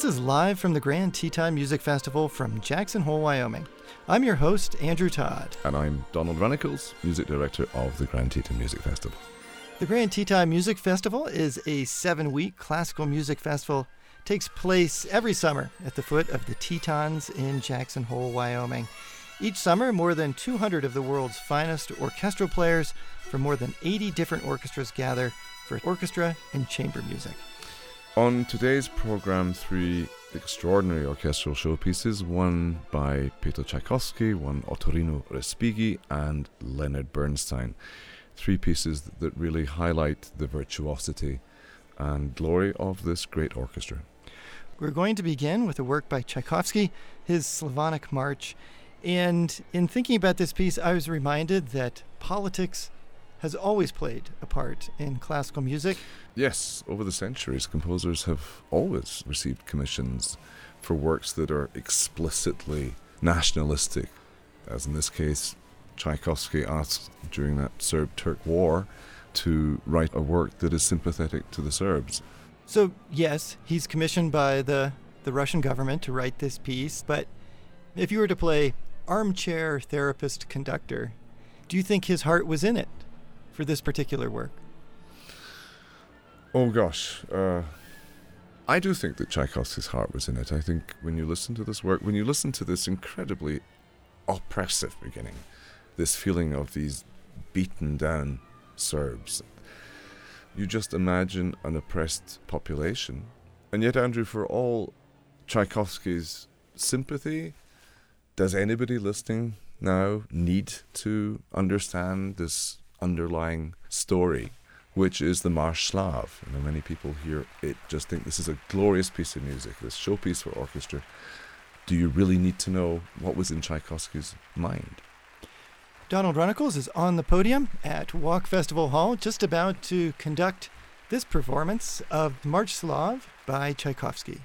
This is live from the Grand Teton Music Festival from Jackson Hole, Wyoming. I'm your host, Andrew Todd. And I'm Donald Runnicles, Music Director of the Grand Teton Music Festival. The Grand Teton Music Festival is a seven week classical music festival. It takes place every summer at the foot of the Tetons in Jackson Hole, Wyoming. Each summer, more than 200 of the world's finest orchestral players from more than 80 different orchestras gather for orchestra and chamber music. On today's program, three extraordinary orchestral showpieces one by Peter Tchaikovsky, one Ottorino Respighi, and Leonard Bernstein three pieces that really highlight the virtuosity and glory of this great orchestra. We're going to begin with a work by Tchaikovsky, his Slavonic March. And in thinking about this piece, I was reminded that politics has always played a part in classical music. Yes, over the centuries, composers have always received commissions for works that are explicitly nationalistic, as in this case, Tchaikovsky asked during that Serb Turk War to write a work that is sympathetic to the Serbs. So, yes, he's commissioned by the, the Russian government to write this piece, but if you were to play armchair therapist conductor, do you think his heart was in it for this particular work? Oh, gosh. Uh, I do think that Tchaikovsky's heart was in it. I think when you listen to this work, when you listen to this incredibly oppressive beginning, this feeling of these beaten down Serbs. You just imagine an oppressed population. And yet, Andrew, for all Tchaikovsky's sympathy, does anybody listening now need to understand this underlying story, which is the Marche Slave? Many people hear it just think this is a glorious piece of music, this showpiece for orchestra. Do you really need to know what was in Tchaikovsky's mind? Donald Runnicles is on the podium at Walk Festival Hall, just about to conduct this performance of March Slav by Tchaikovsky.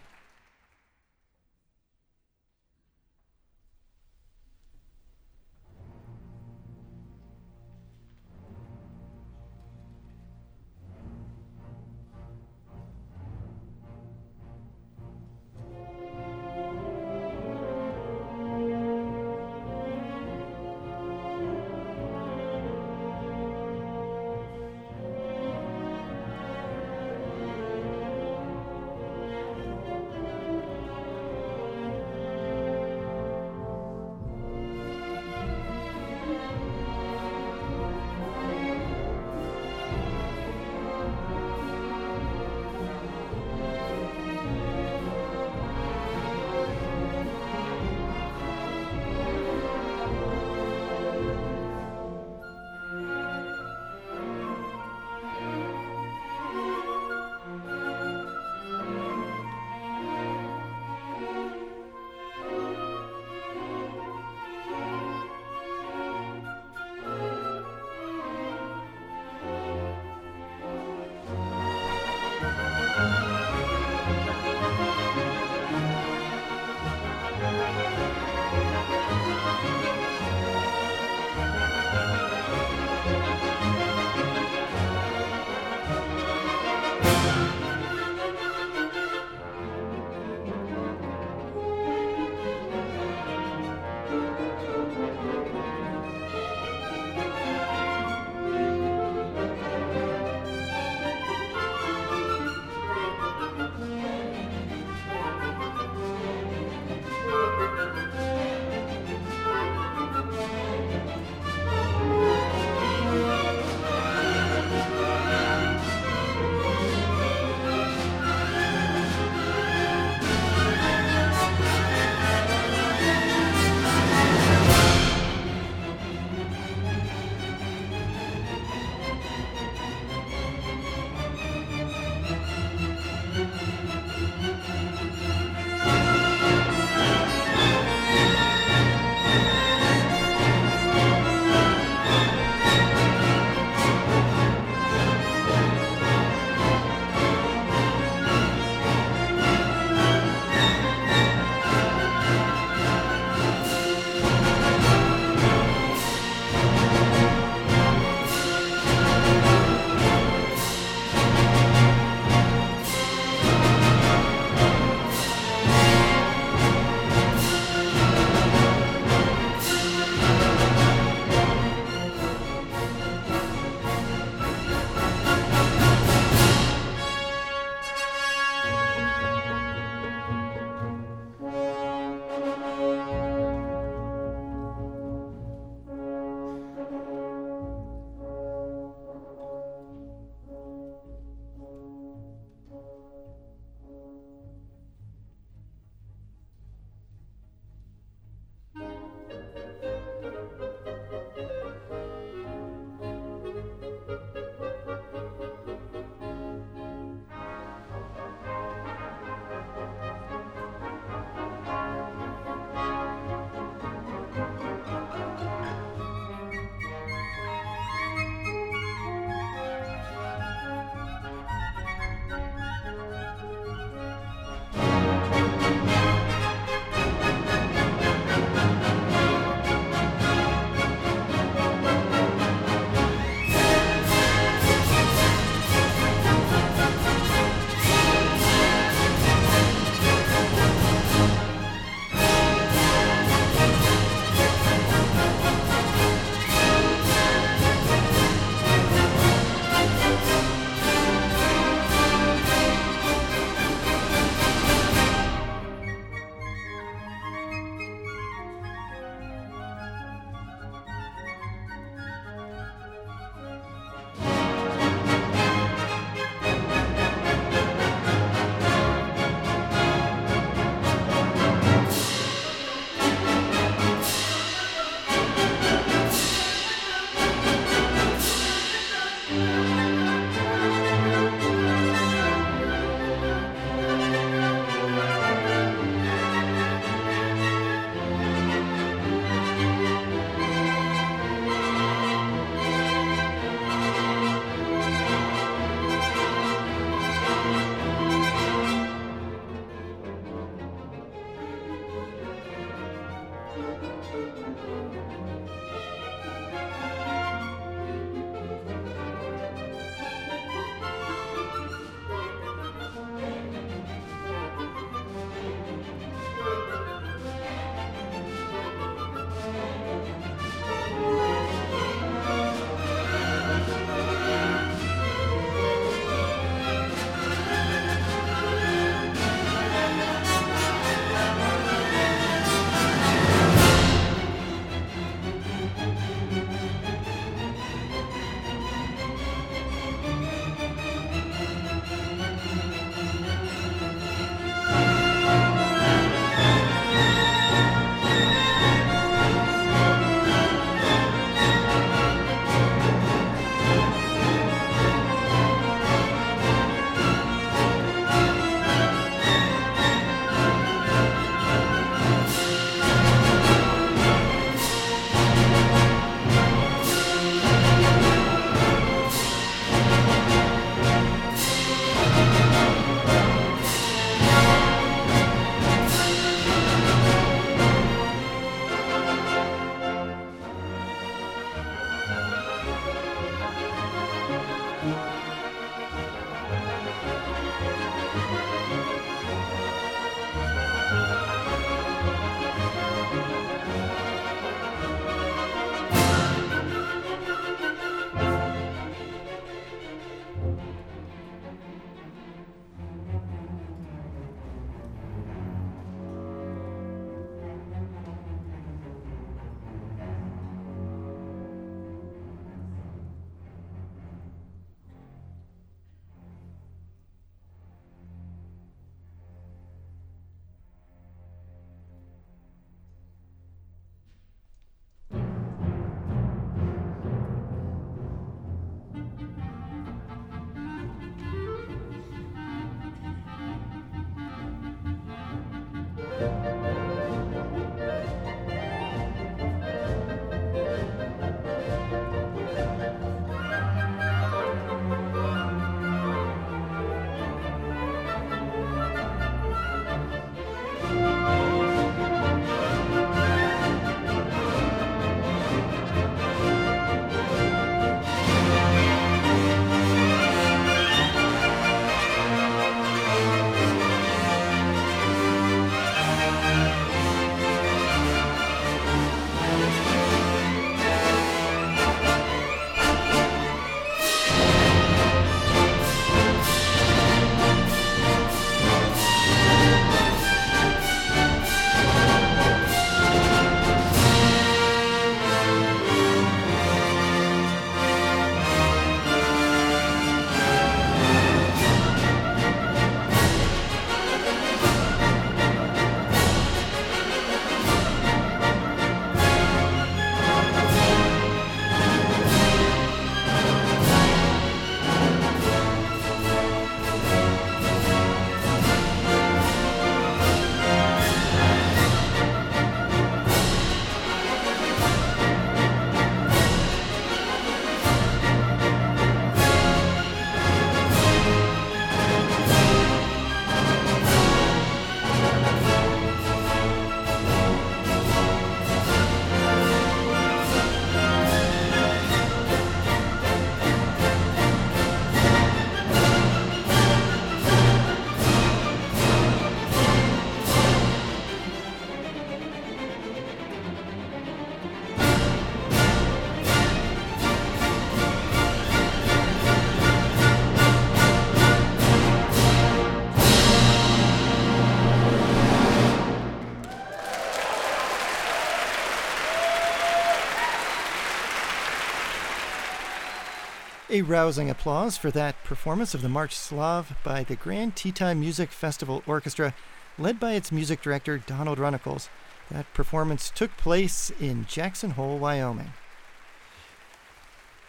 A rousing applause for that performance of the March Slav by the Grand Teton Music Festival Orchestra, led by its music director Donald Runnicles. That performance took place in Jackson Hole, Wyoming.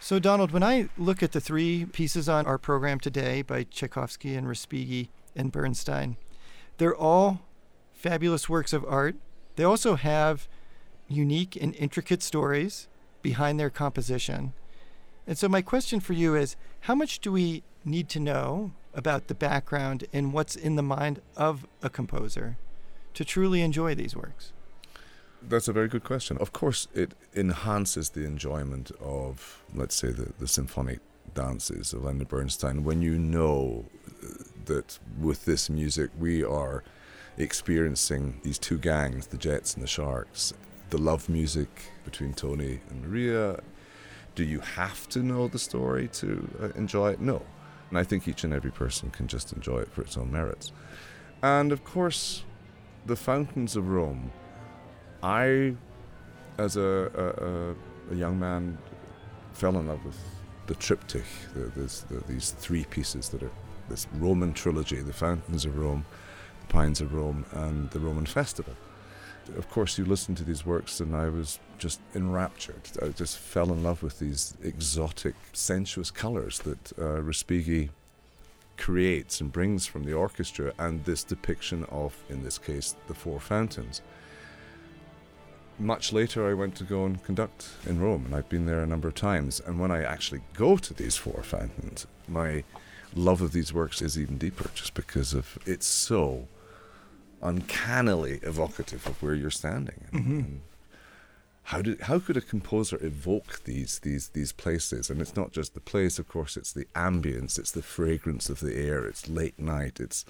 So, Donald, when I look at the three pieces on our program today by Tchaikovsky and Respighi and Bernstein, they're all fabulous works of art. They also have unique and intricate stories behind their composition. And so, my question for you is how much do we need to know about the background and what's in the mind of a composer to truly enjoy these works? That's a very good question. Of course, it enhances the enjoyment of, let's say, the, the symphonic dances of Leonard Bernstein when you know uh, that with this music we are experiencing these two gangs, the Jets and the Sharks, the love music between Tony and Maria. Do you have to know the story to uh, enjoy it? No. And I think each and every person can just enjoy it for its own merits. And of course, the Fountains of Rome. I, as a, a, a young man, fell in love with the triptych, the, this, the, these three pieces that are this Roman trilogy the Fountains of Rome, the Pines of Rome, and the Roman Festival of course, you listen to these works, and I was just enraptured. I just fell in love with these exotic, sensuous colors that uh, Respighi creates and brings from the orchestra, and this depiction of, in this case, the four fountains. Much later, I went to go and conduct in Rome, and I've been there a number of times. And when I actually go to these four fountains, my love of these works is even deeper, just because of it's so uncannily evocative of where you're standing. And, mm-hmm. and how did how could a composer evoke these these these places? And it's not just the place, of course. It's the ambience. It's the fragrance of the air. It's late night. It's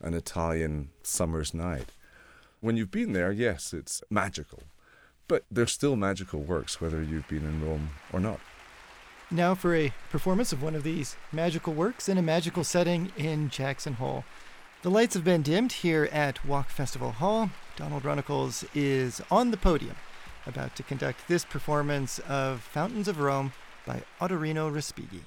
an Italian summer's night. When you've been there, yes, it's magical, but they're still magical works, whether you've been in Rome or not. Now for a performance of one of these magical works in a magical setting in Jackson Hole. The lights have been dimmed here at Walk Festival Hall. Donald Runnicles is on the podium, about to conduct this performance of Fountains of Rome by Ottorino Respighi.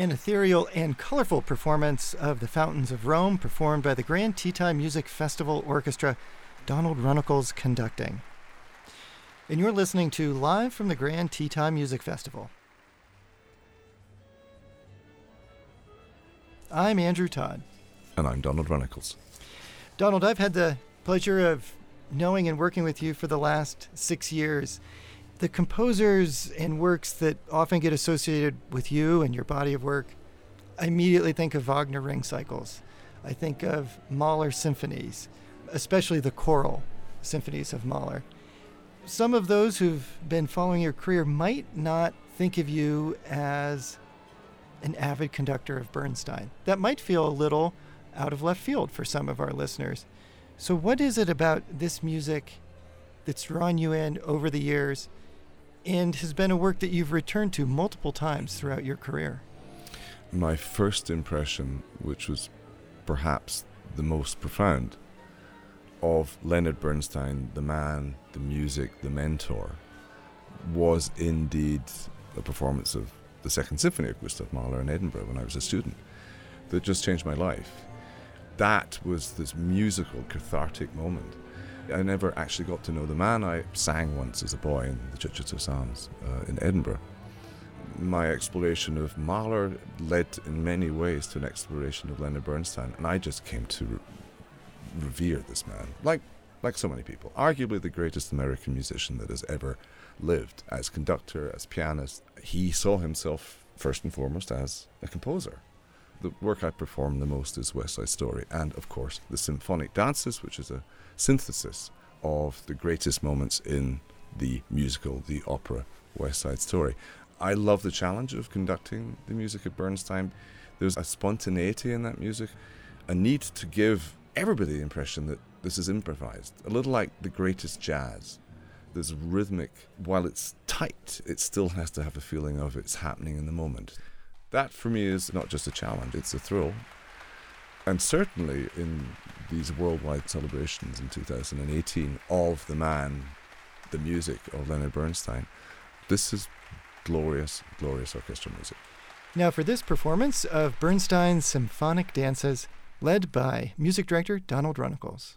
An ethereal and colorful performance of The Fountains of Rome, performed by the Grand Teton Music Festival Orchestra, Donald Runnicles conducting. And you're listening to Live from the Grand Teton Music Festival. I'm Andrew Todd. And I'm Donald Runnicles. Donald, I've had the pleasure of knowing and working with you for the last six years. The composers and works that often get associated with you and your body of work, I immediately think of Wagner ring cycles. I think hmm. of Mahler symphonies, especially the choral symphonies of Mahler. Some of those who've been following your career might not think of you as an avid conductor of Bernstein. That might feel a little out of left field for some of our listeners. So, what is it about this music that's drawn you in over the years and has been a work that you've returned to multiple times throughout your career? My first impression, which was perhaps the most profound, of Leonard Bernstein, the man, the music, the mentor, was indeed a performance of the Second Symphony of Gustav Mahler in Edinburgh when I was a student that just changed my life. That was this musical, cathartic moment. I never actually got to know the man. I sang once as a boy in the Chichester Psalms uh, in Edinburgh. My exploration of Mahler led in many ways to an exploration of Leonard Bernstein, and I just came to re- revere this man, like like so many people. Arguably the greatest American musician that has ever lived as conductor, as pianist. He saw himself first and foremost as a composer. The work I perform the most is West Side Story, and of course, the Symphonic Dances, which is a synthesis of the greatest moments in the musical, the opera West Side Story. I love the challenge of conducting the music of Bernstein. There's a spontaneity in that music, a need to give everybody the impression that this is improvised, a little like the greatest jazz there's rhythmic. While it's tight, it still has to have a feeling of it's happening in the moment. That for me is not just a challenge, it's a thrill. And certainly in these worldwide celebrations in 2018 of the man, the music of Leonard Bernstein, this is glorious, glorious orchestral music. Now, for this performance of Bernstein's Symphonic Dances, led by music director Donald Runnicles.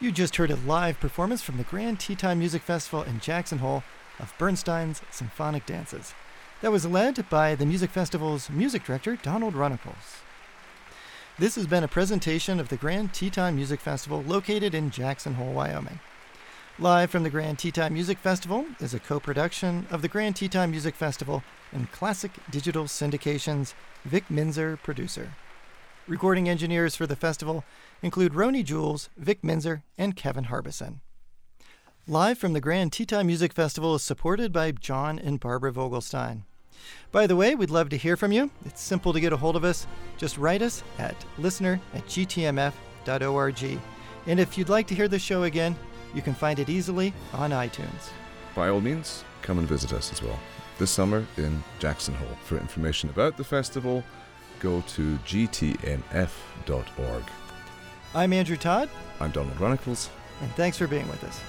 You just heard a live performance from the Grand Teton Music Festival in Jackson Hole of Bernstein's Symphonic Dances. That was led by the music festival's music director, Donald Runnicles. This has been a presentation of the Grand Teton Music Festival located in Jackson Hole, Wyoming. Live from the Grand Teton Music Festival is a co production of the Grand Teton Music Festival and Classic Digital Syndications, Vic Minzer, producer. Recording engineers for the festival include Roni Jules, Vic Minzer, and Kevin Harbison. Live from the Grand Teton Music Festival is supported by John and Barbara Vogelstein. By the way, we'd love to hear from you. It's simple to get a hold of us. Just write us at listener at gtmf.org. And if you'd like to hear the show again, you can find it easily on iTunes. By all means, come and visit us as well. This summer in Jackson Hole. For information about the festival, go to gtmf.org. I'm Andrew Todd. I'm Donald Runnicles. And thanks for being with us.